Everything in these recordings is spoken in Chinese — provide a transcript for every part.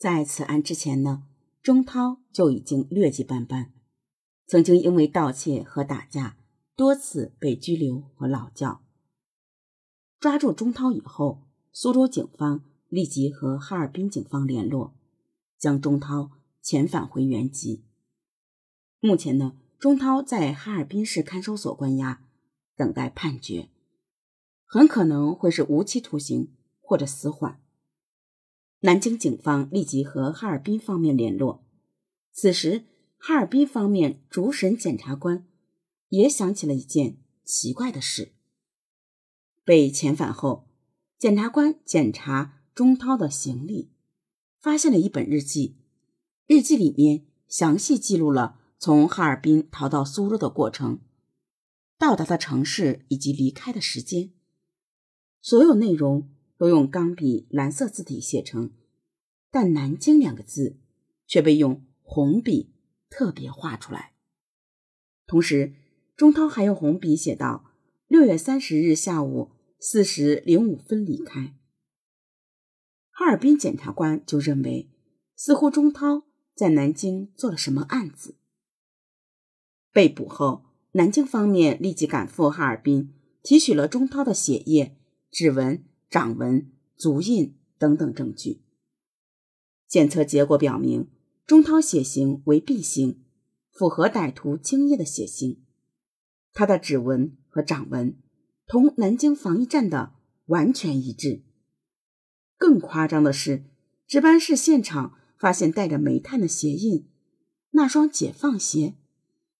在此案之前呢，钟涛就已经劣迹斑斑，曾经因为盗窃和打架多次被拘留和劳教。抓住钟涛以后，苏州警方立即和哈尔滨警方联络，将钟涛遣返回原籍。目前呢，钟涛在哈尔滨市看守所关押，等待判决，很可能会是无期徒刑或者死缓。南京警方立即和哈尔滨方面联络，此时哈尔滨方面主审检察官也想起了一件奇怪的事。被遣返后，检察官检查钟涛的行李，发现了一本日记，日记里面详细记录了。从哈尔滨逃到苏州的过程，到达的城市以及离开的时间，所有内容都用钢笔蓝色字体写成，但“南京”两个字却被用红笔特别画出来。同时，钟涛还用红笔写道：“六月三十日下午四时零五分离开。”哈尔滨检察官就认为，似乎钟涛在南京做了什么案子。被捕后，南京方面立即赶赴哈尔滨，提取了钟涛的血液、指纹、掌纹、足印等等证据。检测结果表明，钟涛血型为 B 型，符合歹徒精液的血型。他的指纹和掌纹同南京防疫站的完全一致。更夸张的是，值班室现场发现带着煤炭的鞋印，那双解放鞋。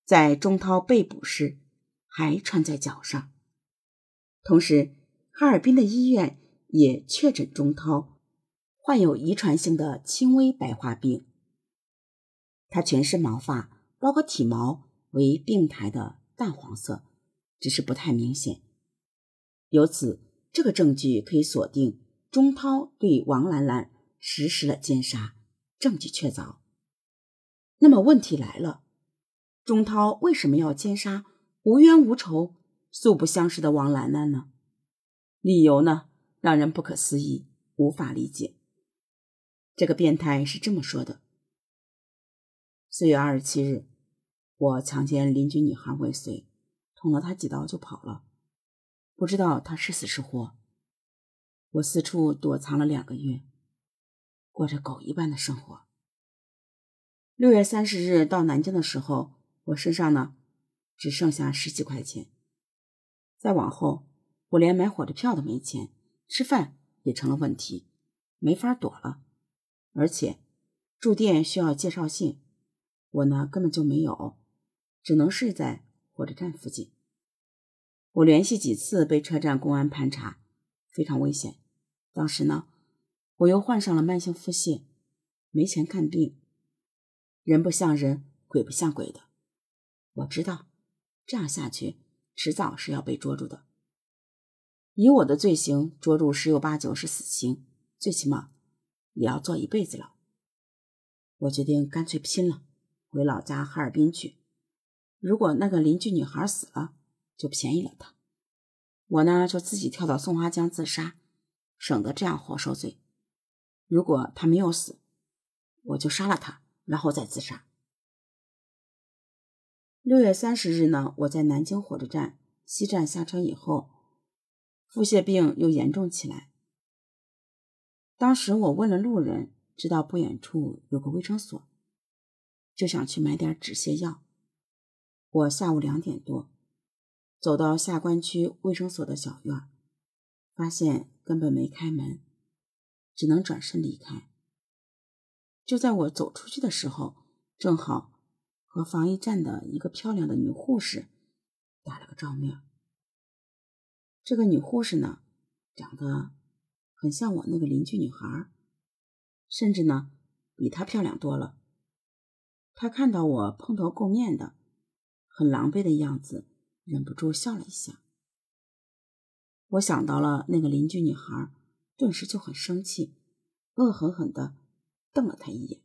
在钟涛被捕时，还穿在脚上。同时，哈尔滨的医院也确诊钟涛患有遗传性的轻微白化病。他全身毛发，包括体毛，为病态的淡黄色，只是不太明显。由此，这个证据可以锁定钟涛对王兰兰实施了奸杀，证据确凿。那么问题来了。钟涛为什么要奸杀无冤无仇、素不相识的王兰兰呢？理由呢，让人不可思议，无法理解。这个变态是这么说的：四月二十七日，我强奸邻居女孩未遂，捅了她几刀就跑了，不知道她是死是活。我四处躲藏了两个月，过着狗一般的生活。六月三十日到南京的时候。我身上呢，只剩下十几块钱。再往后，我连买火车票都没钱，吃饭也成了问题，没法躲了。而且住店需要介绍信，我呢根本就没有，只能睡在火车站附近。我连续几次被车站公安盘查，非常危险。当时呢，我又患上了慢性腹泻，没钱看病，人不像人，鬼不像鬼的。我知道，这样下去，迟早是要被捉住的。以我的罪行，捉住十有八九是死刑，最起码也要坐一辈子牢。我决定干脆拼了，回老家哈尔滨去。如果那个邻居女孩死了，就便宜了她。我呢，就自己跳到松花江自杀，省得这样活受罪。如果她没有死，我就杀了她，然后再自杀。六月三十日呢，我在南京火车站西站下车以后，腹泻病又严重起来。当时我问了路人，知道不远处有个卫生所，就想去买点止泻药。我下午两点多走到下关区卫生所的小院，发现根本没开门，只能转身离开。就在我走出去的时候，正好。和防疫站的一个漂亮的女护士打了个照面。这个女护士呢，长得很像我那个邻居女孩，甚至呢比她漂亮多了。她看到我蓬头垢面的、很狼狈的样子，忍不住笑了一下。我想到了那个邻居女孩，顿时就很生气，恶狠狠地瞪了她一眼。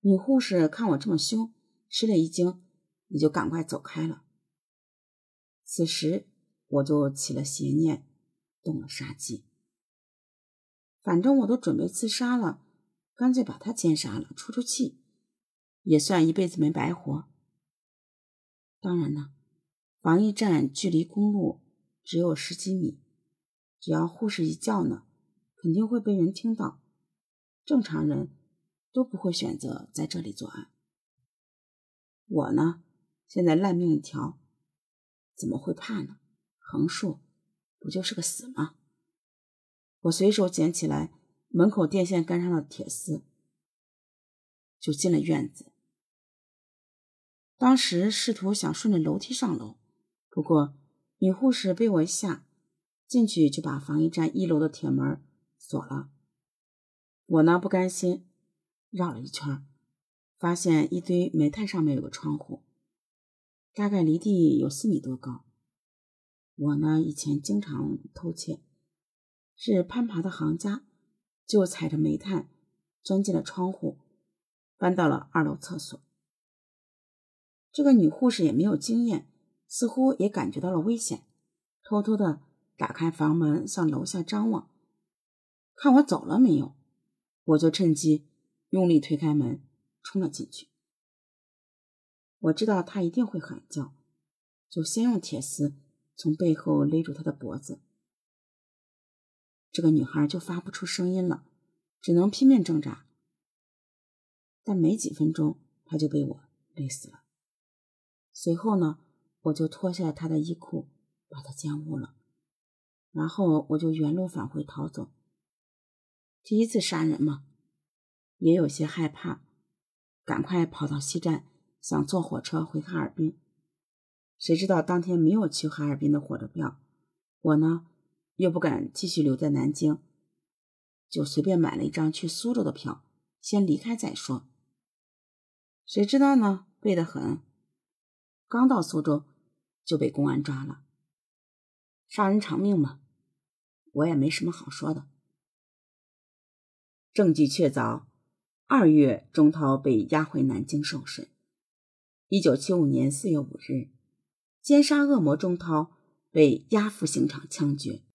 女护士看我这么凶。吃了一惊，你就赶快走开了。此时我就起了邪念，动了杀机。反正我都准备自杀了，干脆把他奸杀了，出出气，也算一辈子没白活。当然呢，防疫站距离公路只有十几米，只要护士一叫呢，肯定会被人听到。正常人都不会选择在这里作案。我呢，现在烂命一条，怎么会怕呢？横竖不就是个死吗？我随手捡起来门口电线杆上的铁丝，就进了院子。当时试图想顺着楼梯上楼，不过女护士被我一吓，进去就把防疫站一楼的铁门锁了。我呢不甘心，绕了一圈，发现一堆煤炭上面有个窗户，大概离地有四米多高。我呢以前经常偷窃。是攀爬的行家，就踩着煤炭钻进了窗户，搬到了二楼厕所。这个女护士也没有经验，似乎也感觉到了危险，偷偷的打开房门向楼下张望，看我走了没有。我就趁机用力推开门，冲了进去。我知道她一定会喊叫，就先用铁丝从背后勒住她的脖子。这个女孩就发不出声音了，只能拼命挣扎。但没几分钟，她就被我勒死了。随后呢，我就脱下她的衣裤，把她奸污了，然后我就原路返回逃走。第一次杀人嘛，也有些害怕，赶快跑到西站，想坐火车回哈尔滨。谁知道当天没有去哈尔滨的火车票，我呢？又不敢继续留在南京，就随便买了一张去苏州的票，先离开再说。谁知道呢？背得很，刚到苏州就被公安抓了。杀人偿命嘛，我也没什么好说的。证据确凿，二月钟涛被押回南京受审。一九七五年四月五日，奸杀恶魔钟涛被押赴刑场枪决。